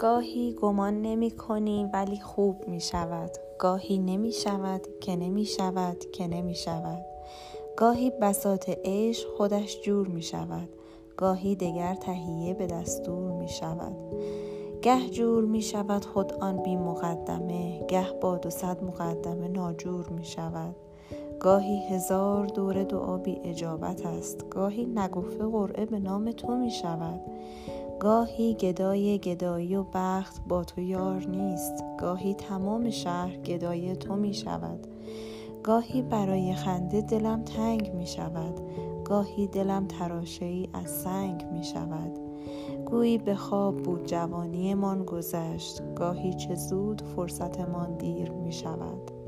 گاهی گمان نمی کنی ولی خوب می شود گاهی نمی شود که نمی شود که نمی شود گاهی بساط عشق خودش جور می شود گاهی دگر تهیه به دستور می شود گه جور می شود خود آن بی مقدمه گه با دو صد مقدمه ناجور می شود گاهی هزار دور دعا بی اجابت است. گاهی نگفته قرعه به نام تو می شود گاهی گدای گدایی و بخت با تو یار نیست. گاهی تمام شهر گدای تو می شود. گاهی برای خنده دلم تنگ می شود. گاهی دلم تراشه ای از سنگ می شود. گویی به خواب بود جوانیمان گذشت. گاهی چه زود فرصتمان دیر می شود.